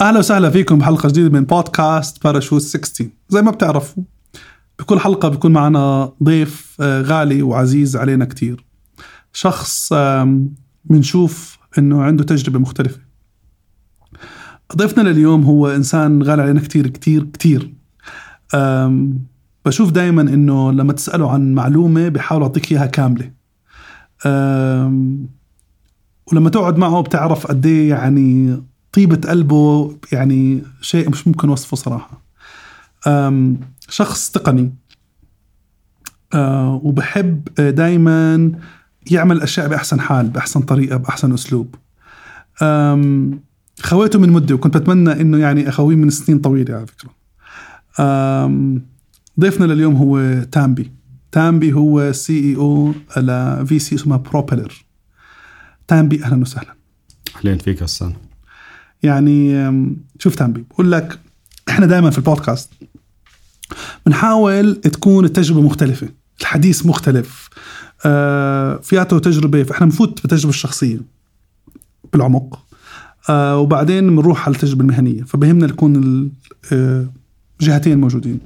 أهلا وسهلا فيكم بحلقة جديدة من بودكاست باراشوت 60 زي ما بتعرفوا بكل حلقة بيكون معنا ضيف آه، غالي وعزيز علينا كتير. شخص بنشوف إنه عنده تجربة مختلفة. ضيفنا لليوم هو إنسان غالي علينا كتير كتير كتير. بشوف دائما إنه لما تسأله عن معلومة بيحاول يعطيك إياها كاملة. ولما تقعد معه بتعرف قد إيه يعني طيبة قلبه يعني شيء مش ممكن وصفه صراحة. شخص تقني. أه، وبحب دايما يعمل الأشياء بأحسن حال بأحسن طريقة بأحسن أسلوب. خويته من مدة وكنت بتمنى إنه يعني أخويه من سنين طويلة على فكرة. ضيفنا لليوم هو تامبي. تامبي هو CEO ل VC اسمها Propeller تامبي أهلا وسهلا. أهلين فيك حسان يعني شوف تامبي بقول لك إحنا دائما في البودكاست بنحاول تكون التجربة مختلفة الحديث مختلف آه فياته تجربة فإحنا بنفوت بالتجربه الشخصية بالعمق آه وبعدين بنروح على التجربة المهنية فبهمنا يكون ال- آه، موجودين.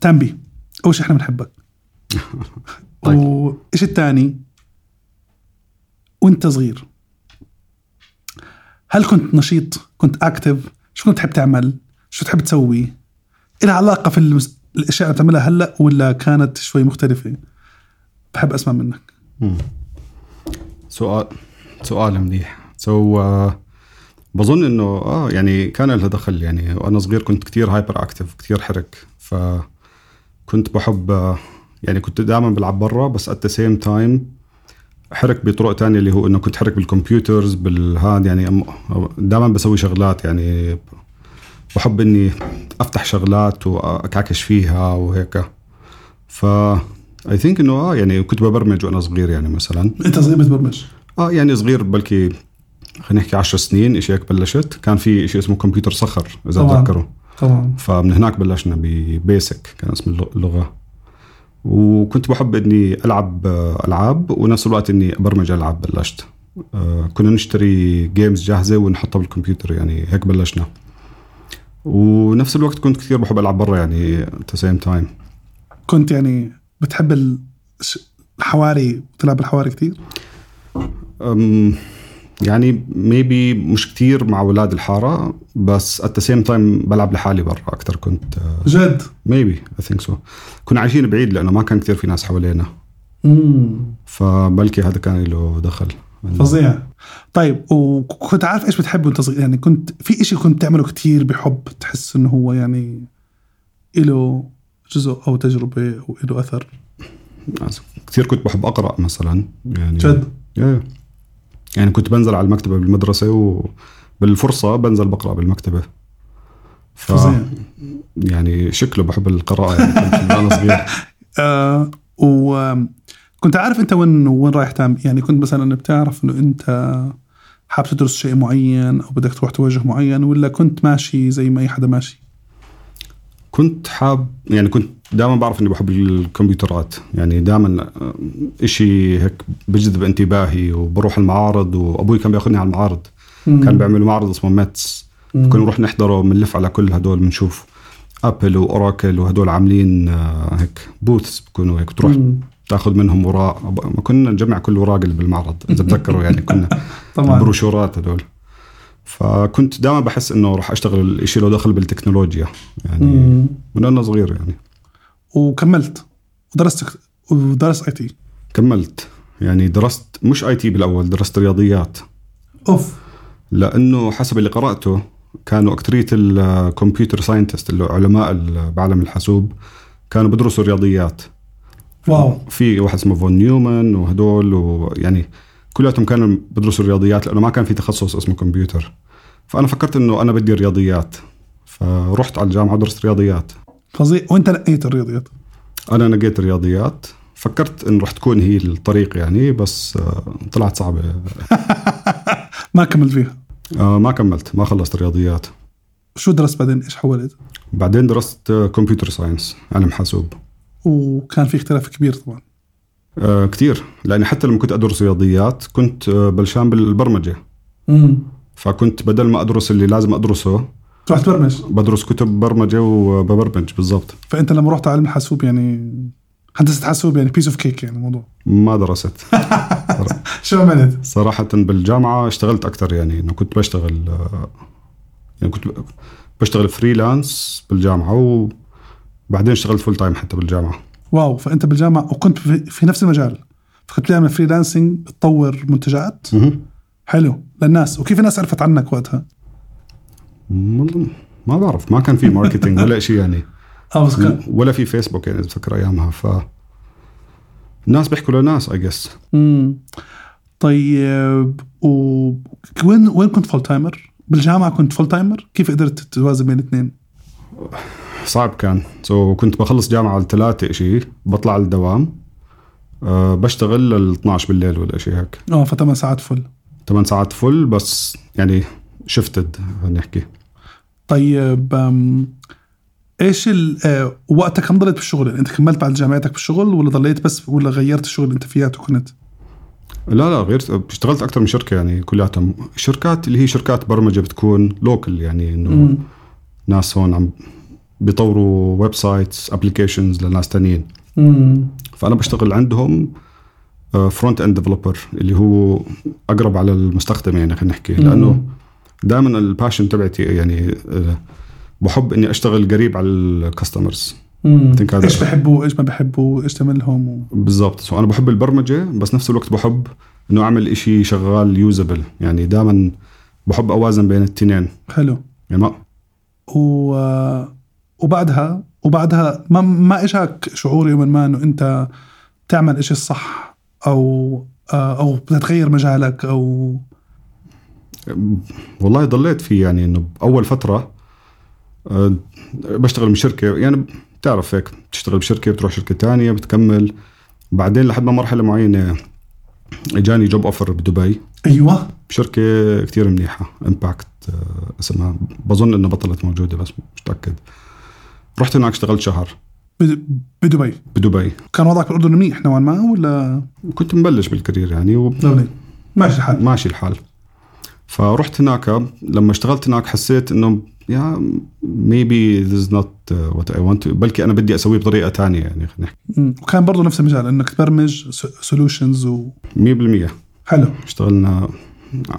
تامبي أول شيء إحنا بنحبك. طيب. وايش الثاني وأنت صغير. هل كنت نشيط؟ كنت active شو كنت تحب تعمل؟ شو تحب تسوي؟ إلها علاقة في المس... الأشياء اللي بتعملها هلأ ولا كانت شوي مختلفة؟ بحب أسمع منك. مم. سؤال سؤال منيح. so آه، بظن إنه آه يعني كان لها دخل. يعني وأنا صغير كنت كتير hyperactive كتير حرك. فكنت بحب آه، يعني كنت دائما بلعب برا بس at the same time حرك بطرق تانية اللي هو إنه كنت حرك بال computers بالهاد يعني دائما بسوي شغلات يعني بحب إني أفتح شغلات وأكعكش فيها وهيك. ف I think إنه آه يعني كنت ببرمج وأنا صغير يعني مثلا. أنت صغير بتبرمج؟ آه يعني صغير بلكي خلينا نحكي 10 سنين شيء هيك بلشت. كان في شيء اسمه كمبيوتر صخر إذا طبعاً. تذكروا. طبعا. فمن هناك بلشنا ب BASIC كان اسم اللغ- اللغة. وكنت بحب إني ألعب آه، ألعاب ونفس الوقت إني أبرمج ألعاب بلشت. آه، كنا نشتري games جاهزة ونحطها بالكمبيوتر يعني هيك بلشنا. ونفس الوقت كنت كثير بحب ألعب برا يعني at same time كنت يعني بتحب الحواري وتلعب الحواري كثير؟ يعني maybe مش كتير مع أولاد الحارة بس at same time بلعب لحالي برا أكثر كنت جد؟ maybe I think so كنا عايشين بعيد لأنه ما كان كتير في ناس حوالينا. مم. فبلكي هذا كان له دخل. فظيع. طيب وكنت عارف إيش بتحب وأنت صغير؟ يعني كنت في إشي كنت تعمله كتير بحب تحس إنه هو يعني له جزء أو تجربة أو له أثر؟ كثير كنت بحب أقرأ مثلا يعني جد؟ يا- يعني كنت بنزل على المكتبة بالمدرسة وبالفرصه بنزل بقرأ بالمكتبة. ف يعني شكله بحب القراءة يعني كنت وأنا صغير. آه وكنت عارف أنت وين وين رايح تعمل يعني كنت مثلا بتعرف إنه أنت حابب تدرس شيء معين أو بدك تروح توجه معين ولا كنت ماشي زي ما أي حدا ماشي؟ كنت حاب يعني كنت دائما بعرف إني بحب الكمبيوترات. يعني دائما إشي هيك بجذب انتباهي وبروح المعارض وأبوي كان بياخذني على المعارض. كان بيعملوا معرض اسمه ميتس. كنا نروح نحضره بنلف على كل هدول بنشوف أبل وأوراكل وهدول عاملين آه، هيك booths بكونوا هيك تروح مم. تاخذ منهم وراء. ما كنا نجمع كل وراق اللي بالمعرض إذا بتذكروا يعني كنا طبعا. البروشورات هدول. فكنت دائما بحس إنه راح أشتغل الشيء له دخل بالتكنولوجيا. يعني مم. من أنا صغير يعني. وكملت ودرست ودرست IT كملت. يعني درست مش IT بالأول درست رياضيات. أوف. لأنه حسب اللي قرأته كانوا أكترية ال computer scientist اللي علماء ال- بعالم الحاسوب كانوا بدرسوا رياضيات. واو. في واحد اسمه فون نيومان وهدول ويعني كلياتهم كانوا بدرسوا الرياضيات لأنه ما كان في تخصص اسمه كمبيوتر فأنا فكرت إنه أنا بدي رياضيات. فرحت على الجامعة ودرست رياضيات. فظيع وانت نقيت الرياضيات. أنا نقيت الرياضيات. فكرت انه رح تكون هي الطريق يعني بس آه، طلعت صعبة. ما كملت فيها؟ آه، ما كملت ما خلصت الرياضيات. شو درست بعدين؟ إيش حولت؟ بعدين درست computer science علم حاسوب. وكان في اختلاف كبير طبعا. آه كتير. لأني حتى لما كنت أدرس رياضيات كنت آه بلشان بالبرمجة. امم فكنت بدل ما أدرس اللي لازم أدرسه تروح تبرمج. بدرس كتب برمجة وببرمج بالضبط. فأنت لما رحت علم الحاسوب يعني هندسة حاسوب يعني piece of cake يعني الموضوع. ما درست. شو عملت؟ صراحة بالجامعة اشتغلت أكثر يعني إنه كنت بشتغل يعني كنت بشتغل freelance بالجامعة وبعدين اشتغلت full time حتى بالجامعة. واو فأنت بالجامعة وكنت في, نفس المجال. فكنت بتعمل freelancing بتطور منتجات. حلو للناس. وكيف الناس عرفت عنك وقتها؟ ما بعرف ما كان في marketing ولا شيء يعني آه بس كان ولا في فيسبوك يعني بتفكر أيامها ف الناس بيحكوا لناس I guess. طيب وين وين كنت full-timer؟ بالجامعة كنت full-timer؟ كيف قدرت توازن بين الاثنين؟ صعب كان so, كنت بخلص جامعة على ثلاثة شيء بطلع على الدوام أه بشتغل لل 12 بالليل ولا شيء هيك آه فثمان ساعات full 8 ساعات full بس يعني شفتد نحكي طيب إيش ال آه، وقتك كم ضليت بالشغل؟ يعني أنت كملت بعد جامعتك بالشغل ولا ضليت بس ولا غيرت الشغل اللي أنت فياته كنت؟ لا لا غير اشتغلت أكثر من شركة يعني كلياتهم شركات اللي هي شركات برمجة بتكون local يعني إنه. ناس هون عم بيطوروا websites applications لناس تانيين مم. فأنا بشتغل عندهم front-end developer اللي هو أقرب على المستخدم يعني خلينا نحكي لأنه دائما ال passion تبعتي يعني آه، بحب إني أشتغل قريب على ال customers إيش بحبوا وايش ما بحبوا إيش تعملهم و... بالضبط. so أنا بحب البرمجة بس نفس الوقت بحب إنه أعمل إشي شغال usable يعني دائما بحب أوازن بين التنين. حلو. يعني ما و... وبعدها وبعدها ما ما إجاك شعور يوما ما إنه أنت تعمل إشي الصح أو آه، أو بدك تغير مجالك أو والله ضليت فيه يعني إنه بأول فترة آه، بشتغل بشركة يعني بتعرف هيك بتشتغل بشركة بتروح شركة تانية بتكمل. بعدين لحد ما مرحلة معينة إجاني job offer بدبي. أيوه. بشركة كتير منيحة Impact اسمها. بظن إنها بطلت موجودة بس مش متأكد. رحت هناك اشتغلت شهر. بدبي. بدبي. كان وضعك بالأردن منيح نوعا ما ولا؟ كنت مبلش بال career يعني دولي ماشي الحال. ماشي الحال. فرحت هناك لما اشتغلت هناك حسيت إنه يا maybe this is not uh, what I want to بلكي أنا بدي أسويه بطريقة تانية يعني خلينا نحكي. وكان برضه نفس المجال إنك تبرمج solutions و 100% حلو. اشتغلنا آه،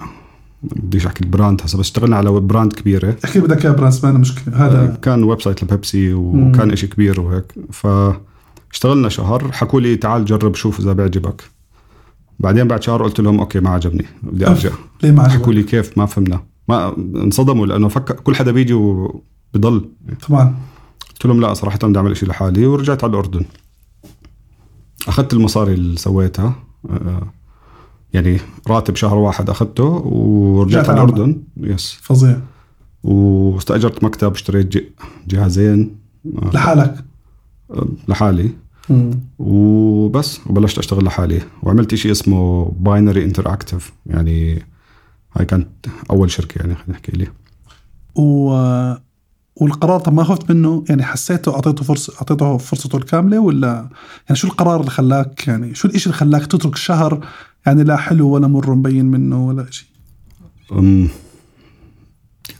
بديش أحكي ال brand هسه بس اشتغلنا على brand كبيرة. احكي بدك إياه brands ما مشكلة. آه، هذا كان website لبيبسي وكان إشي كبير وهيك. فاشتغلنا شهر حكوا لي تعال جرب شوف إذا بيعجبك. بعدين بعد شهر قلت لهم okay ما عجبني بدي أرجع. ليه ما حكوا عجبك لي كيف؟ ما فهمنا. ما انصدموا لأنه فكر كل حدا بيجي وبضل. طبعا. قلت لهم لا صراحة بدي أعمل شيء لحالي ورجعت على الأردن. أخذت المصاري اللي سويتها آه، يعني راتب شهر واحد أخذته ورجعت رجعت على الأردن. yes فظيع. واستأجرت مكتب اشتريت جهازين. آه، لحالك؟ آه، لحالي. مم. وبس وبلشت أشتغل لحالي. وعملت شيء اسمه Binary Interactive يعني هاي كانت أول شركة يعني خلينا نحكي لي. و... والقرار طب ما خفت منه؟ يعني حسيته أعطيته فرصه أعطيته فرصته الكاملة ولا؟ يعني شو القرار اللي خلاك يعني شو الإشي اللي خلاك تترك الشهر يعني لا حلو ولا مر مبين منه ولا شيء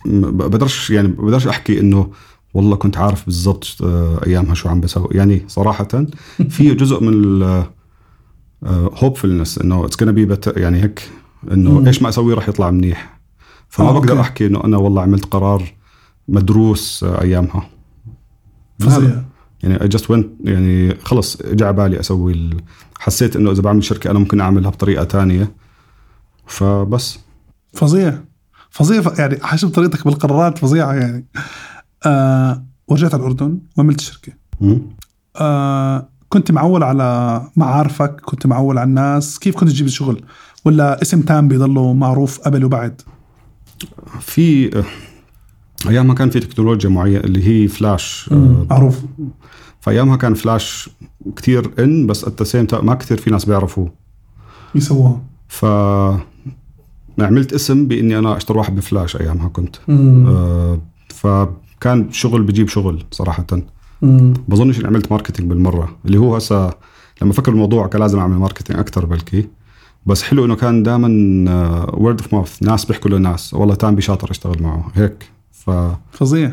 بقدرش يعني بقدرش أحكي إنه والله كنت عارف بالضبط آه، أيامها شو عم بسوي. يعني صراحة في جزء من ال hopefulness إنه it's gonna be يعني هيك إنه. إيش ما أسوي راح يطلع منيح. فما آه، بقدر okay. أحكي إنه أنا والله عملت قرار مدروس آه، أيامها. فظيع. يعني I just went يعني خلص اجى على بالي أسوي ال... حسيت إنه إذا بعمل شركة أنا ممكن أعملها بطريقة تانية. فبس. فظيع. فظيع يعني حسب طريقتك بالقرارات فظيعة يعني. آه ورجعت على الأردن وعملت شركة. آه كنت معول على معارفك كنت معول على الناس. كيف كنت تجيب الشغل؟ ولا اسم تام بيضله معروف قبل وبعد؟ في ايامها كان في تكنولوجيا معينة اللي هي فلاش آه، معروف. فايامها كان فلاش كتير in بس at same time ما كثير في ناس بيعرفوه. يسووها. ف عملت اسم بإني أنا أشطر واحد بفلاش ايامها كنت. آه، فكان شغل بجيب شغل صراحة. بظنش إني عملت marketing بالمرة. اللي هو هسه لما فكر الموضوع كان لازم أعمل marketing أكثر بلكي. بس حلو إنه كان دائما word of mouth ناس بيحكوا للناس. والله تام شاطر أشتغل معه. هيك. ف فظيع.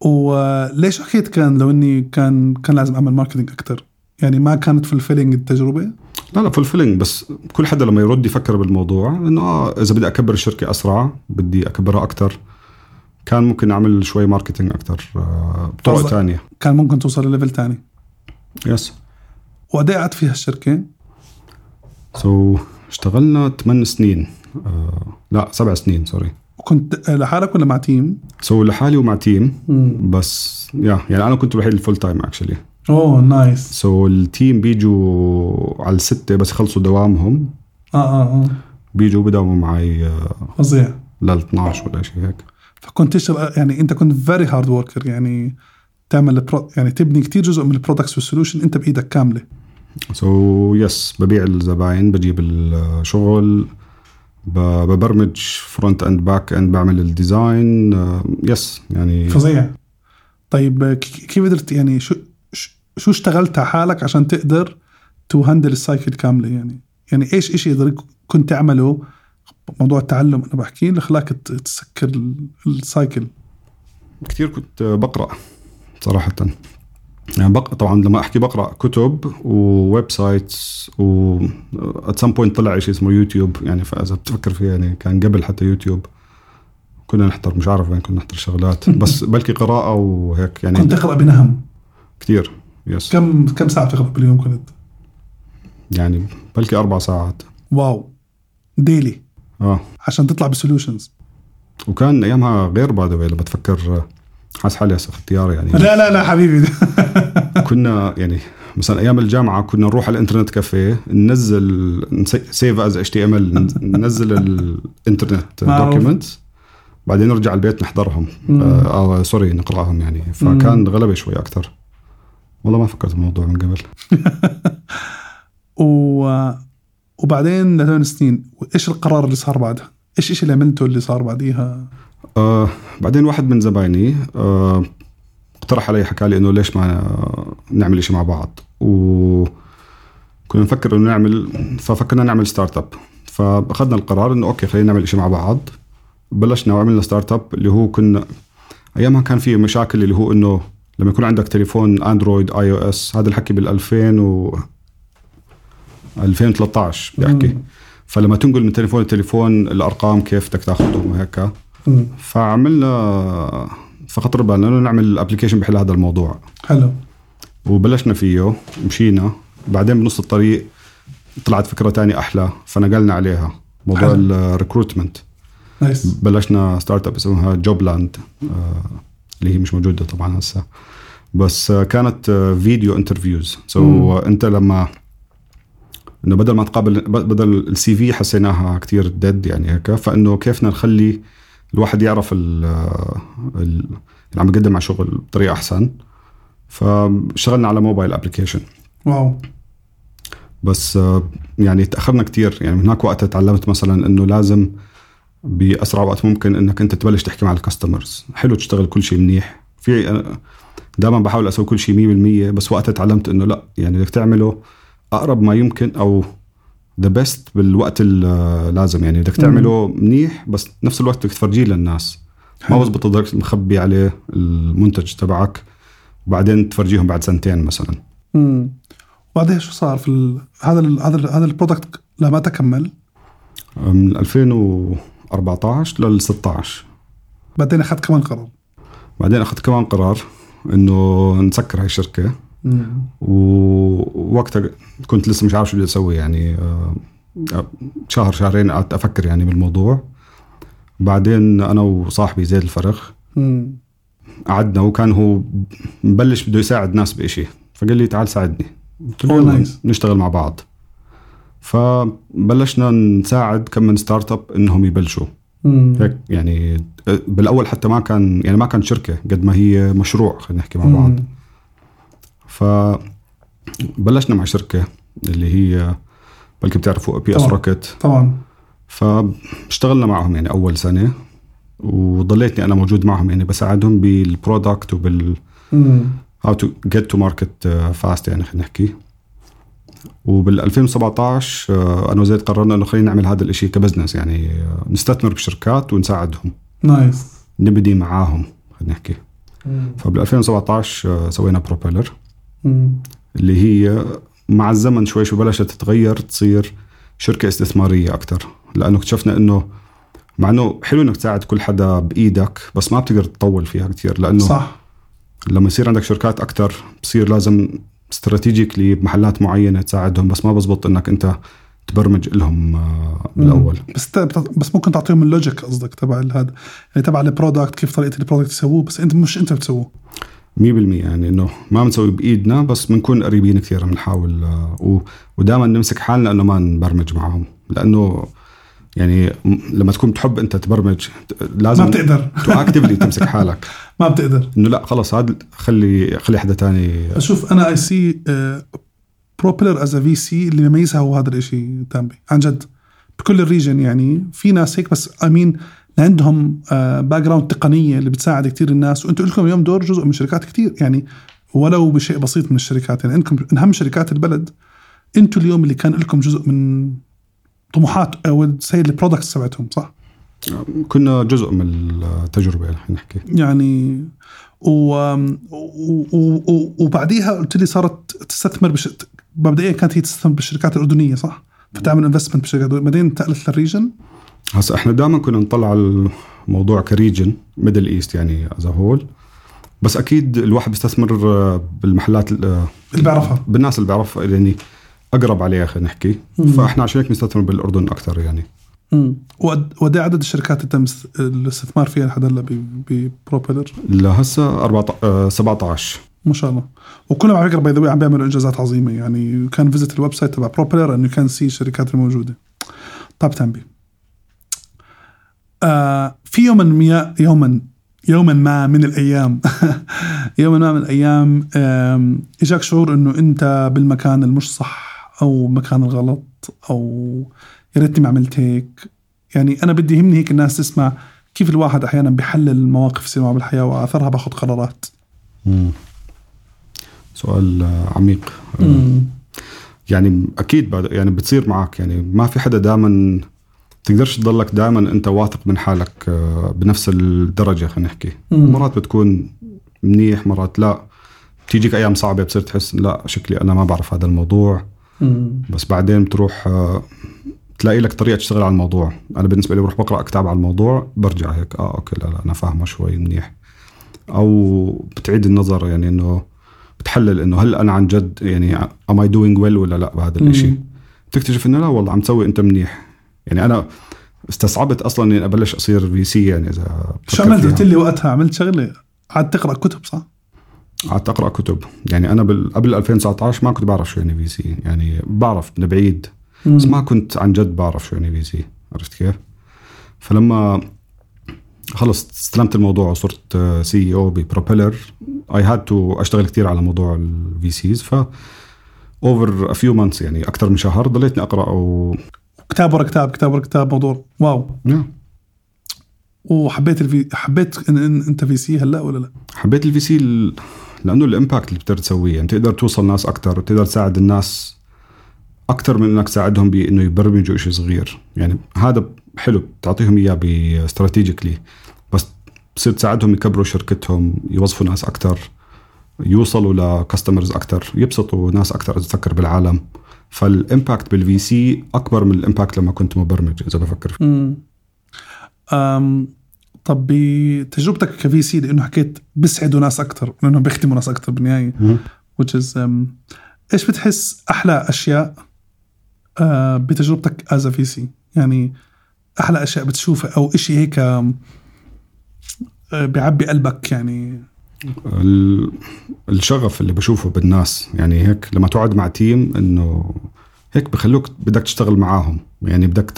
وليش حكيت كان لو إني كان كان لازم أعمل marketing أكثر يعني ما كانت fulfilling التجربة؟ لا لا fulfilling بس كل حدا لما يرد يفكر بالموضوع إنه آه إذا بدي أكبر الشركة أسرع بدي أكبرها أكثر كان ممكن أعمل شوي marketing أكثر آه، بطرق ثانية كان ممكن توصل لل level تاني. yes وقد إيه قعدت فيها الشركة so, اشتغلنا 8 سنين آه لا سبع سنين sorry وكنت لحالك ولا مع team؟ so, لحالي ومع team بس yeah يعني أنا كنت الوحيد ال full-time actually oh nice so ال team بيجوا على الستة بس يخلصوا دوامهم. آه آه آه. بيجوا بداوموا معي آه، فظيع. لل 12 ولا شيء هيك. فكنت تشتغل يعني انت كنت very hard worker يعني تعمل يعني تبني كتير جزء من ال products وال solution انت بإيدك كاملة. so, yes ببيع الزباين بجيب الشغل ببرمج front end back end بعمل ال design yes يعني فظيع. طيب كيف قدرت يعني شو شو- اشتغلت على حالك عشان تقدر to handle ال cycle كاملة يعني؟ يعني إيش يقدر كنت تعمله موضوع التعلم أنا بحكي اللي خلاك تسكر ال- ال cycle كثير كنت بقرأ صراحة. يعني بق... طبعا لما أحكي بقرأ كتب و websites و at some point طلع شيء اسمه يوتيوب يعني فإذا بتفكر فيها يعني كان قبل حتى يوتيوب كنا نحضر مش عارف وين كنا نحضر شغلات. بس بلكي قراءة وهيك. يعني كنت تقرأ بنهم؟ كثير yes كم كم ساعة بتقرأ باليوم كنت؟ يعني بلكي أربع ساعات. wow. daily آه. عشان تطلع ب solutions. وكان أيامها غير by لما تفكر حاس حالي هسه اختياري يعني. لا لا لا حبيبي. كنا يعني مثلا أيام الجامعة كنا نروح على الإنترنت كافيه ننزل save as HTML ننزل الإنترنت معروف. document بعدين نرجع البيت نحضرهم. مم. آه, sorry نقرأهم يعني. فكان غلبه شوي أكثر والله ما فكرت بالموضوع من قبل. و... وبعدين لثمان سنين إيش القرار اللي صار بعدها؟ إيش إيش اللي عملته اللي صار بعديها؟ آه بعدين واحد من زبايني آه اقترح علي حكى لي إنه ليش ما نعمل شيء مع بعض و كنا نفكر إنه نعمل ففكرنا نعمل startup فأخذنا القرار إنه okay خلينا نعمل شيء مع بعض بلشنا وعملنا startup اللي هو كنا أيامها كان في مشاكل اللي هو إنه لما يكون عندك تليفون اندرويد iOS هذا الحكي بال 2000 و 2013 بحكي مم. فلما تنقل من تليفون لتليفون الأرقام كيف بدك تاخذهم وهيك. فعملنا فخطر بالنا انه نعمل application بحل هذا الموضوع. حلو. وبلشنا فيه مشينا بعدين بنص الطريق طلعت فكرة تانية أحلى فنقلنا عليها. موضوع. ال recruitment nice. بلشنا startup اسمها Jobland اللي هي مش موجودة طبعا هسه. بس آه، كانت آه، video interviews so انت لما إنه بدل ما تقابل بدل ال CV حسيناها كتير dead يعني هيك. فإنه كيفنا نخلي الواحد يعرف ال ال- اللي عم بقدم على شغل بطريقة أحسن. فاشتغلنا على mobile application wow. بس آه، يعني تأخرنا كتير. يعني من هناك وقتها تعلمت مثلا إنه لازم بأسرع وقت ممكن إنك أنت تبلش تحكي مع ال customers حلو تشتغل كل شيء منيح. في دائما بحاول أسوي كل شيء 100% بس وقتها تعلمت إنه لأ يعني بدك تعمله أقرب ما يمكن أو the best بالوقت اللازم يعني بدك تعمله منيح بس نفس الوقت بدك تفرجيه للناس. ما. بزبط تضلك مخبي عليه المنتج تبعك وبعدين تفرجيهم بعد سنتين مثلا. امم وبعدين شو صار في ال... هذا ال... هذا ال... هذا ال product لما تكمل من 2014 لل 16 بعدين أخذت كمان قرار. بعدين أخذت كمان قرار إنه نسكر هاي الشركة. ووقتها كنت لسه مش عارف شو بدي أسوي يعني آه، شهر شهرين قعدت أفكر يعني بالموضوع بعدين أنا وصاحبي زيد الفرخ. قعدنا وكان هو مبلش بده يساعد ناس بإشي فقال لي تعال ساعدني قلت له. نشتغل مع بعض فبلشنا نساعد كم من startup إنهم يبلشوا. هيك يعني بالأول حتى ما كان يعني ما كان شركة قد ما هي مشروع خلينا نحكي مع بعض مم. فبلشنا مع شركة اللي هي بلكي بتعرفوا بي اس. Rocket طبعا. فاشتغلنا معهم يعني أول سنة وضليتني أنا موجود معهم يعني بساعدهم بال product وبال. how to get to market fast يعني خلينا نحكي. وبال 2017 آه، أنا وزيد قررنا إنه خلينا نعمل هذا الشيء ك business يعني آه، نستثمر بشركات ونساعدهم. nice نبدي معاهم خلينا نحكي. فبال 2017 آه، سوينا Propeller. اللي هي مع الزمن شوي شوي بلشت تتغير تصير شركة استثمارية أكثر لأنه اكتشفنا إنه مع إنه حلو إنك تساعد كل حدا بإيدك بس ما بتقدر تطول فيها كثير لأنه صح. لما يصير عندك شركات أكثر بصير لازم strategically بمحلات معينة تساعدهم بس ما بزبط إنك أنت تبرمج لهم آه، بالأول. بس بس ممكن تعطيهم ال logic قصدك تبع هذا يعني تبع ال product كيف طريقة ال product يسووه بس أنت مش أنت بتسووه. 100% يعني إنه ما بنسوي بإيدنا بس بنكون قريبين كثير بنحاول آه، ودائما نمسك حالنا إنه ما نبرمج معهم لأنه يعني لما تكون بتحب أنت تبرمج لازم ما بتقدر. to actively تمسك حالك. ما بتقدر. إنه لا خلص هذا خلي خلي حدا تاني أشوف أنا اي سي بروبيلر از في سي اللي بيميزها هو هذا الشيء تامبي عن جد بكل الريجن يعني. في ناس هيك بس امين عندهم باك جراوند تقنية اللي بتساعد كثير الناس وأنتم لكم اليوم دور جزء من شركات كثير يعني ولو بشيء بسيط من الشركات يعني انكم من أهم شركات البلد أنتم اليوم اللي كان لكم جزء من طموحات أو سي البرودكتس تبعتهم صح؟ كنا جزء من التجربة خلينا نحكي يعني و... و... و... و... وبعديها قلت لي صارت تستثمر بش... مبدئيا كانت هي تستثمر بالشركات الأردنية صح؟ فتعمل investment بالشركات بعدين انتقلت لل region هسا إحنا دائما كنا نطلع على الموضوع ك region Middle East يعني as whole بس أكيد الواحد بيستثمر آه، بالمحلات آه، اللي بعرفها بالناس اللي بيعرفها يعني أقرب عليها خلينا نحكي. فإحنا عشان هيك نستثمر بالأردن أكثر يعني. امم وقد عدد الشركات اللي تم است- الاستثمار فيها لحد هلا ببروبيلر؟ لهسه 14 آه، 17 ما شاء الله. وكلهم على فكرة باي ذا عم بيعملوا إنجازات عظيمة يعني. كان فيزت الويب سايت تبع بروبيلر انه كان سي الشركات الموجودة. طب تنبي آه في يوما ما يوما يوما ما من الأيام. يوما ما من الأيام إجاك شعور إنه أنت بالمكان المش صح أو مكان الغلط أو يا ريتني ما عملت هيك. يعني أنا بدي يهمني هيك الناس تسمع كيف الواحد أحيانا بحلل المواقف يصير معه بالحياة وأثرها بأخذ قرارات. مم. سؤال آه، عميق. آه، يعني أكيد يعني بتصير معك. يعني ما في حدا دائما تقدرش تضلك دائما أنت واثق من حالك آه، بنفس الدرجة خلينا نحكي. مرات بتكون منيح مرات لا. بتيجيك أيام صعبة بتصير تحس لا شكلي أنا ما بعرف هذا الموضوع. مم. بس بعدين بتروح آه، تلاقي لك طريقة تشتغل على الموضوع. أنا بالنسبة لي بروح بقرأ كتاب على الموضوع برجع هيك آه okay لا لا أنا فاهمه شوي منيح. أو بتعيد النظر يعني إنه بتحلل إنه هل أنا عن جد يعني am I doing well ولا لا بهذا الشيء. بتكتشف إنه لا والله عم تسوي أنت منيح. يعني أنا استصعبت أصلا إني أبلش أصير VC يعني إذا شو عملت. قلت لي وقتها عملت شغلة. قعدت تقرأ كتب صح؟ قعدت أقرأ كتب. يعني أنا بال- قبل 2019 ما كنت بعرف شو يعني VC يعني بعرف من بعيد بس ما كنت عن جد بعرف شو يعني VC عرفت كيف؟ فلما خلص استلمت الموضوع وصرت CEO ببروبيلر I had to أشتغل كثير على موضوع ال VCs ف over a few months يعني أكثر من شهر ضليتني أقرأ و كتاب ورا كتاب كتاب ورا كتاب موضوع. wow. وحبيت الفي حبيت إن, إن أنت VC هلأ ولا لا؟ حبيت ال VC ل- لأنه ال impact اللي بتقدر تسويه. يعني تقدر توصل ناس أكثر وتقدر تساعد الناس أكثر من إنك تساعدهم بإنه يبرمجوا شيء صغير. يعني هذا حلو بتعطيهم إياه ب strategically بس بتصير تساعدهم يكبروا شركتهم يوظفوا ناس أكثر يوصلوا ل customers أكثر يبسطوا ناس أكثر اذا تفكر بالعالم. فال impact بال VC أكبر من ال impact لما كنت مبرمج إذا بفكر فيه. امم أم طب بتجربتك ك VC لإنه حكيت بيسعدوا ناس أكثر لإنهم بيخدموا ناس أكثر بالنهاية. which is um, إيش بتحس أحلى أشياء بتجربتك as VC يعني أحلى أشياء بتشوفها أو إشي هيك بيعبي قلبك يعني؟ الشغف اللي بشوفه بالناس. يعني هيك لما تقعد مع team إنه هيك بخلوك بدك تشتغل معاهم. يعني بدك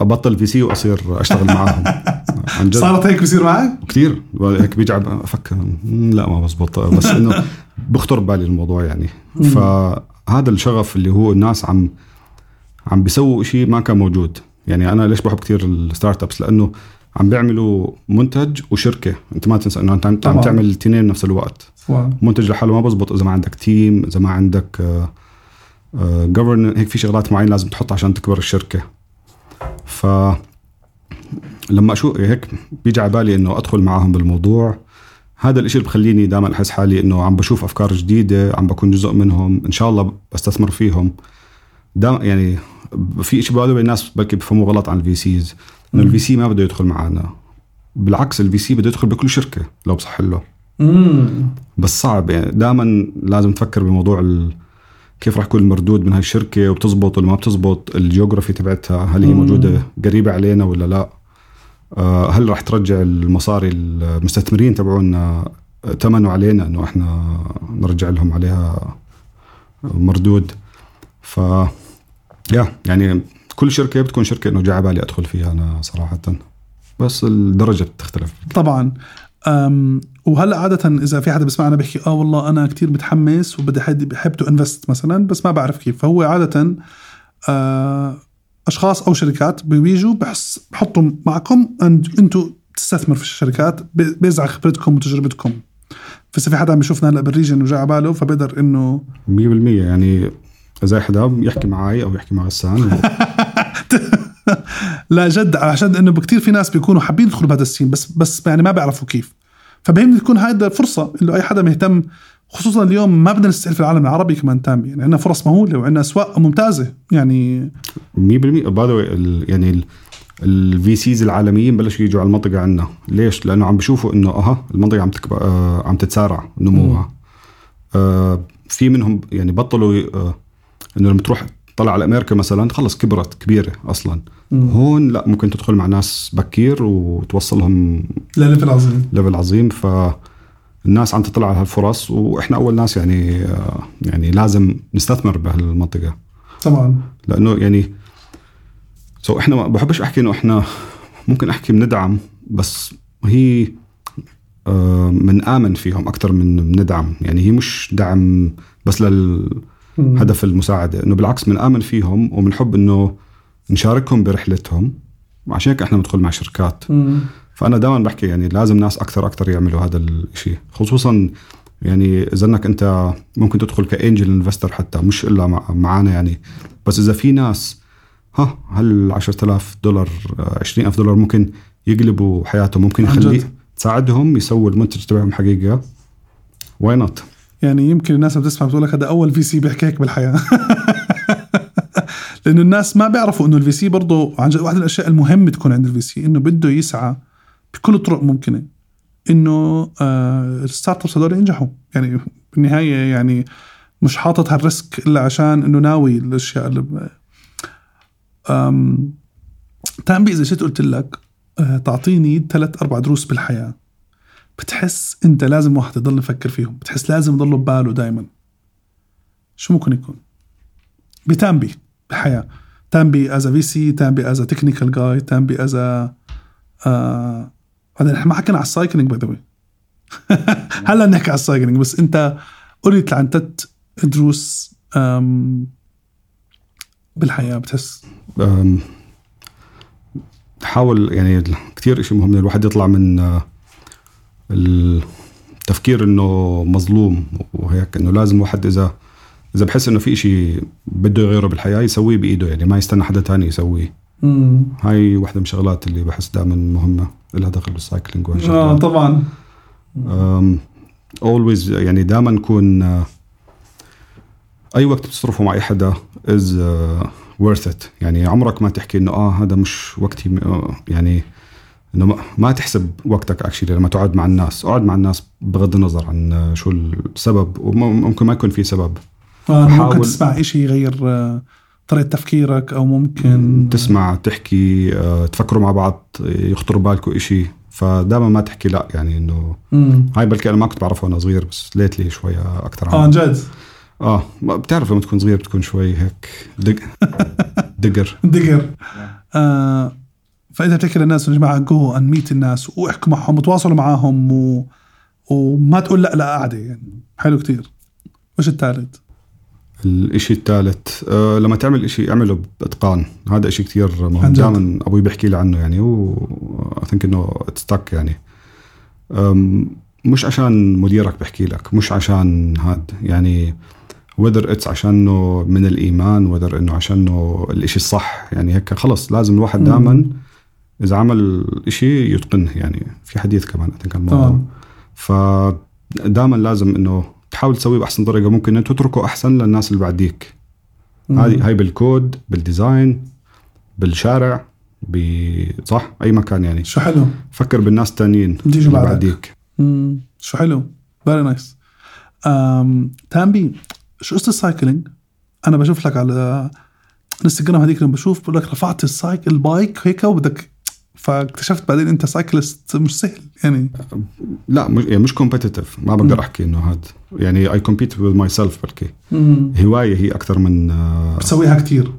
أبطل VC وأصير أشتغل معاهم. عن جد. صارت هيك بصير معك؟ كثير هيك بيجي أفكر "مم، لا ما بزبط. بس إنه بخطر ببالي الموضوع يعني. فهذا الشغف اللي هو الناس عم عم بيسووا شيء ما كان موجود. يعني أنا ليش بحب كثير ال startups لأنه عم بيعملوا منتج وشركة. أنت ما تنسى إنه أنت عم طبعاً. تعمل الاثنين بنفس الوقت. wow. منتج لحاله ما بزبط إذا ما عندك team إذا ما عندك آه، govern هيك في شغلات معينة لازم تحط عشان تكبر الشركة. ف لما أشوف هيك بيجي على بالي إنه أدخل معاهم بالموضوع. هذا الإشي اللي بخليني دائما أحس حالي إنه عم بشوف أفكار جديدة عم بكون جزء منهم إن شاء الله بستثمر فيهم. دائما يعني في شيء بقولوا الناس بلكي بفهموا غلط عن ال VCs إنه ال VC ما بده يدخل معنا. بالعكس ال VC بده يدخل بكل شركة لو بصح له. بس صعب. يعني دائما لازم تفكر بموضوع ال... كيف راح يكون المردود من هاي الشركة وبتزبط ولا ما بتزبط ال geography تبعتها هل هي موجودة قريبة علينا ولا لا؟ آه، هل راح ترجع المصاري المستثمرين تبعونا ثمنوا علينا إنه إحنا نرجع لهم عليها مردود؟ ف يا يعني كل شركة بتكون شركة إنه جاي على بالي أدخل فيها أنا صراحة. بس الدرجة بتختلف. طبعا. أم وهلأ عادة إذا في حدا بيسمعنا بيحكي آه والله أنا كتير متحمس وبدي حد بحب to invest مثلا. بس ما بعرف كيف. فهو عادة آه أشخاص أو شركات بيجوا بحس بحطوا معكم أنتوا تستثمر في الشركات بيزع خبرتكم وتجربتكم. فإذا في حدا عم يشوفنا هلأ بالريجن وجا على باله فبقدر إنه 100% يعني إذا حدا يحكي معي أو يحكي مع غسان لا جد عشان إنه كثير في ناس بيكونوا حابين يدخلوا بهذا السين بس بس يعني ما بيعرفوا كيف. فبهمني تكون هذا فرصة إنه أي حدا مهتم خصوصا اليوم ما بدنا نستهل في العالم العربي كمان تام. يعني عندنا فرص مهولة وعندنا أسواق ممتازة. يعني 100% باي يعني ال VCs العالميين بلشوا يجوا على المنطقة عندنا. ليش؟ لأنه عم بيشوفوا إنه أها المنطقة عم تكبر آه عم تتسارع نموها. آه في منهم يعني بطلوا آه إنه لما تروح طلع على أمريكا مثلا خلص كبرت كبيرة أصلا. مم. هون لا ممكن تدخل مع ناس بكير وتوصلهم ل level عظيم. level عظيم. ف الناس عم تطلع على هالفرص وإحنا أول ناس يعني يعني لازم نستثمر بهالمنطقة. طبعا. لأنه يعني سو إحنا ما بحبش أحكي إنه إحنا ممكن أحكي بندعم بس هي بنآمن فيهم أكثر من بندعم. يعني هي مش دعم بس لل هدف المساعدة. إنه بالعكس بنآمن فيهم وبنحب إنه نشاركهم برحلتهم. وعشان هيك إحنا بندخل مع شركات. مم. فأنا دائما بحكي يعني لازم ناس أكثر أكثر يعملوا هذا الشيء خصوصا يعني إذا إنك أنت ممكن تدخل ك angel investor حتى مش إلا معنا يعني. بس إذا في ناس ها هل 10000 دولار 20000 دولار ممكن يقلبوا حياتهم؟ ممكن يخلي تساعدهم يسووا المنتج تبعهم حقيقة؟ why not يعني يمكن الناس بتسمع بتقول لك هذا أول VC بيحكي هيك بالحياة. لأنه الناس ما بيعرفوا إنه ال VC برضه عن جد واحد الأشياء المهمة تكون عند ال VC إنه بده يسعى بكل الطرق ممكنة إنه آه الستارت أبس هذول ينجحوا. يعني بالنهاية يعني مش حاطط هالريسك إلا عشان إنه ناوي الأشياء اللي أم تنبي إذا شئت قلت لك آه تعطيني ثلاث أربع دروس بالحياة. بتحس انت لازم واحد يضل يفكر فيهم. بتحس لازم يضله بباله دائما شو ممكن يكون؟ بتامبي بالحياة تامبي as VC تامبي as technical guy تامبي as بعدين إحنا ما حكينا على ال cycling by the way هلا نحكي على ال cycling بس انت قلت عن تت دروس بالحياة بتحس؟ حاول يعني كثير شيء مهم الواحد يطلع من آه، التفكير إنه مظلوم وهيك إنه لازم الواحد اذا إذا بحس إنه في شيء بده يغيره بالحياة يسويه بإيده يعني ما يستنى حدا تاني يسويه. هاي واحدة من الشغلات اللي بحس دائما مهمة لها دخل بال cycling آه طبعا. always يعني دائما نكون uh, أي وقت بتصرفه مع أي حدا is worth it يعني عمرك ما تحكي إنه آه هذا مش وقتي uh, يعني إنه ما تحسب وقتك actually لما تقعد مع الناس. اقعد مع الناس بغض النظر عن شو السبب وممكن ما يكون في سبب. آه ممكن تسمع شيء يغير آه، طريقة تفكيرك أو ممكن تسمع تحكي آه، تفكروا مع بعض يخطر بالكم شيء فدائما ما تحكي لا يعني إنه هاي بلكي أنا ما كنت بعرفه وأنا صغير بس ليتلي شوية أكثر آه عن جد؟ آه بتعرف لما تكون صغير بتكون شوي هيك دق دقر. دقر. آه فإذا بتحكي للناس يا جماعة جو ان ميت الناس واحكوا معهم وتواصلوا معهم و... وما تقول لا لا قاعدة يعني. حلو كتير. وش الثالث؟ الإشي الثالث أه لما تعمل إشي اعمله بأتقان. هذا إشي كتير مهم. دائما أبوي بيحكي لي عنه يعني I think إنه it stuck يعني. مش عشان مديرك بحكي لك مش عشان هاد يعني whether it's عشانه من الإيمان whether إنه عشانه الإشي الصح يعني هيك خلص. لازم الواحد. دائما إذا عمل إشي يتقنه يعني في حديث كمان كان الموضوع. تمام فدائما لازم إنه تحاول تسويه بأحسن طريقة. ممكن إنه تتركه أحسن للناس اللي بعديك. هاي هاي بال code بال design بالشارع ب صح؟ أي مكان يعني. شو حلو. فكر بالناس يجوا اللي. بعديك. مم. شو حلو. very nice تامبي شو قصة ال cycling؟ أنا بشوف لك على إنستغرام هذيك لما بشوف بقول لك رفعت ال cyc ال bike هيك وبدك فاكتشفت بعدين أنت cyclist مش سهل يعني. لا مش يعني مش كومبتيتيف ما بقدر أحكي إنه هذا يعني I compete with myself بلكي هواية هي أكثر من آه، بسويها كتير.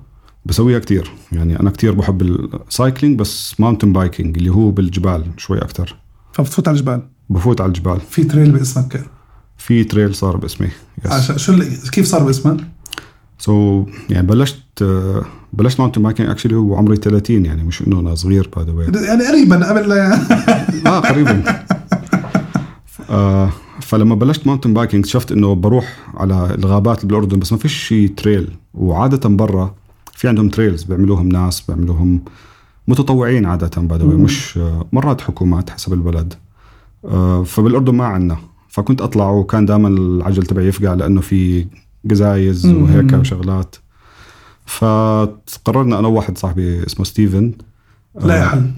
بسويها كتير. يعني أنا كتير بحب ال cycling بس mountain biking اللي هو بالجبال شوي أكثر فبتفوت على الجبال. بفوت على الجبال. في trail باسمك. في trail صار باسمي. yes عشان شو كيف صار باسمك؟ so so, يعني بلشت بلشت mountain biking actually وعمري 30 يعني مش إنه أنا صغير by the يعني قريبا قبل آه قريبا. آه فلما بلشت mountain biking اكتشفت إنه بروح على الغابات اللي بالأردن بس ما فيش شيء trail وعادة برا في عندهم trails بيعملوهم ناس بيعملوهم متطوعين عادة by مم. مش مرات حكومات حسب البلد. آه فبالأردن ما عنا. فكنت أطلع وكان دائما العجل تبعي يفقع لأنه في قزايز. وهيك وشغلات. فقررنا أنا وواحد صاحبي اسمه ستيفن لا آه، حل.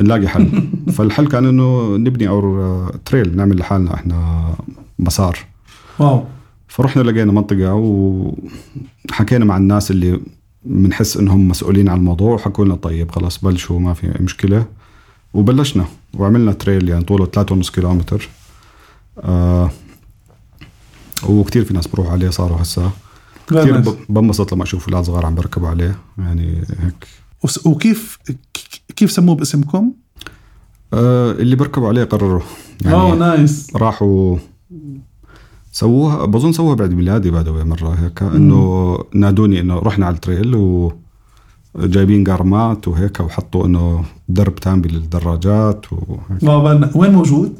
نلاقي حل. فالحل كان إنه نبني our trail نعمل لحالنا إحنا مسار. wow. فرحنا لقينا منطقة وحكينا مع الناس اللي بنحس إنهم مسؤولين عن الموضوع وحكوا لنا طيب خلاص بلشوا ما في مشكلة. وبلشنا وعملنا trail يعني طوله 3.5 كيلومتر. آه وكثير في ناس بروح عليه صاروا هسه Very كثير بنبسط لما أشوف أولاد صغار عم بركبوا عليه يعني هيك. وكيف كيف سموه باسمكم؟ آه اللي بركبوا عليه قرروا. أوه يعني nice. راحوا سووها بظن سووها بعيد ميلادي بعد مرة هيك إنه نادوني إنه رحنا على ال trail وجايبين قارمات وهيك وحطوا إنه درب تامبي للدراجات وهيك. وين موجود؟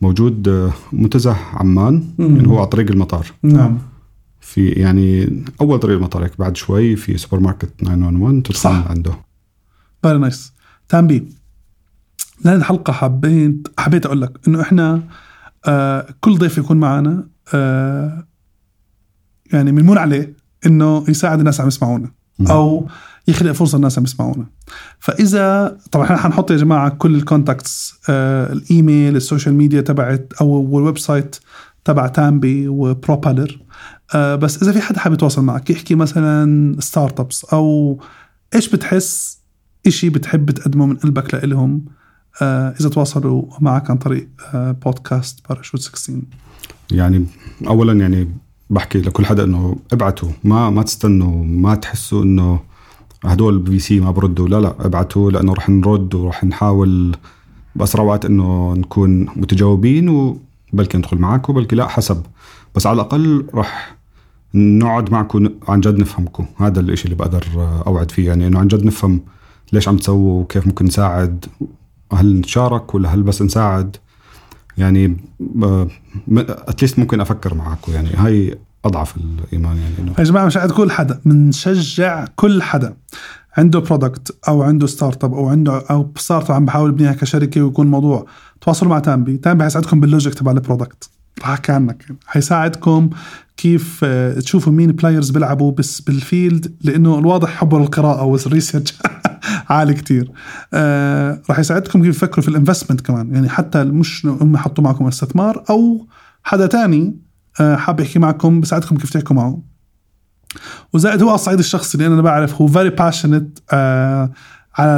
موجود آه، منتزه عمان. اللي هو على طريق المطار نعم في يعني أول طريق المطار بعد شوي في سوبر ماركت 911 تدخل. عنده very nice تامبي لهذه الحلقة حبيت حبيت أقول لك إنه إحنا آه كل ضيف يكون معنا آه يعني بنمون عليه إنه يساعد الناس عم يسمعونا مم. يخلق فرصة الناس عم يسمعونا. فإذا طبعا إحنا حنحط يا جماعة كل ال contacts آه الإيميل ال social media تبعت أو ال website تبع تامبي و Propeller آه بس إذا في حدا حابب يتواصل معك يحكي مثلا startups أو إيش بتحس إشي بتحب تقدمه من قلبك لإلهم؟ آه إذا تواصلوا معك عن طريق آه بودكاست باراشوت 16 يعني اولا يعني بحكي لكل حدا إنه ابعتوا ما ما تستنوا ما تحسوا إنه هدول VC ما بردوا. لا لا ابعتوا لأنه رح نرد ورح نحاول باسرع وقت إنه نكون متجاوبين وبلكي ندخل معكم بلكي لا حسب. بس على الأقل رح نقعد معكم عن جد نفهمكم. هذا الإشي اللي بقدر أوعد فيه. يعني إنه عن جد نفهم ليش عم تسووا وكيف ممكن نساعد. هل نتشارك ولا هل بس نساعد؟ يعني at least ممكن أفكر معكم يعني هاي أضعف الإيمان يعني إنه. يا جماعة بنشجع كل حدا بنشجع كل حدا عنده product أو عنده startup أو عنده أو startup عم بحاول يبنيها كشركة ويكون موضوع تواصلوا مع تامبي. تامبي حيساعدكم بال logic تبع ال product رح احكي عنك حيساعدكم كيف آه، تشوفوا مين players بيلعبوا بس بال field لأنه الواضح حبه للقراءه وال research عالي كتير. آه رح يساعدكم كيف تفكروا في ال investment كمان. يعني حتى مش هم حطوا معكم استثمار أو حدا تاني حاب يحكي معكم بساعدكم كيف تحكوا معه. وزائد هو على الصعيد الشخصي لأن أنا بعرف هو very patient آه على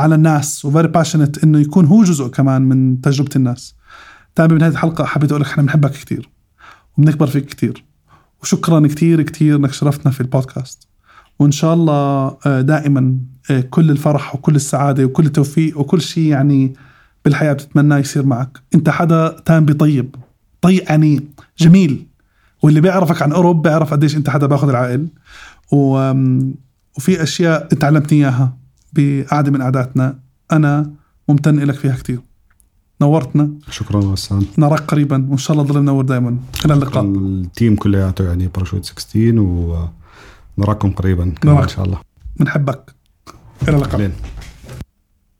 على الناس و very patient إنه يكون هو جزء كمان من تجربة الناس. طبعا بنهاية الحلقة حبيت أقول لك إحنا بنحبك كثير وبنكبر فيك كثير وشكرا كثير كثير إنك شرفتنا في البودكاست. وإن شاء الله آه، دائما آه، كل الفرح وكل السعادة وكل التوفيق وكل شيء يعني بالحياة بتتمناه يصير معك. أنت حدا تامبي طيب طيب يعني جميل. واللي بيعرفك عن قرب بيعرف قديش أنت حدا باخذ العقل. و... وفي أشياء أنت علمتني إياها بقعدة من قعداتنا. أنا ممتن لك فيها كتير. نورتنا. شكرا غسان نراك قريبا. وإن شاء الله تضل منور دائما إلى اللقاء. ال team كلياته يعني باراشوت 16 ونراكم قريبا نراك. إن شاء الله. بنحبك إلى اللقاء.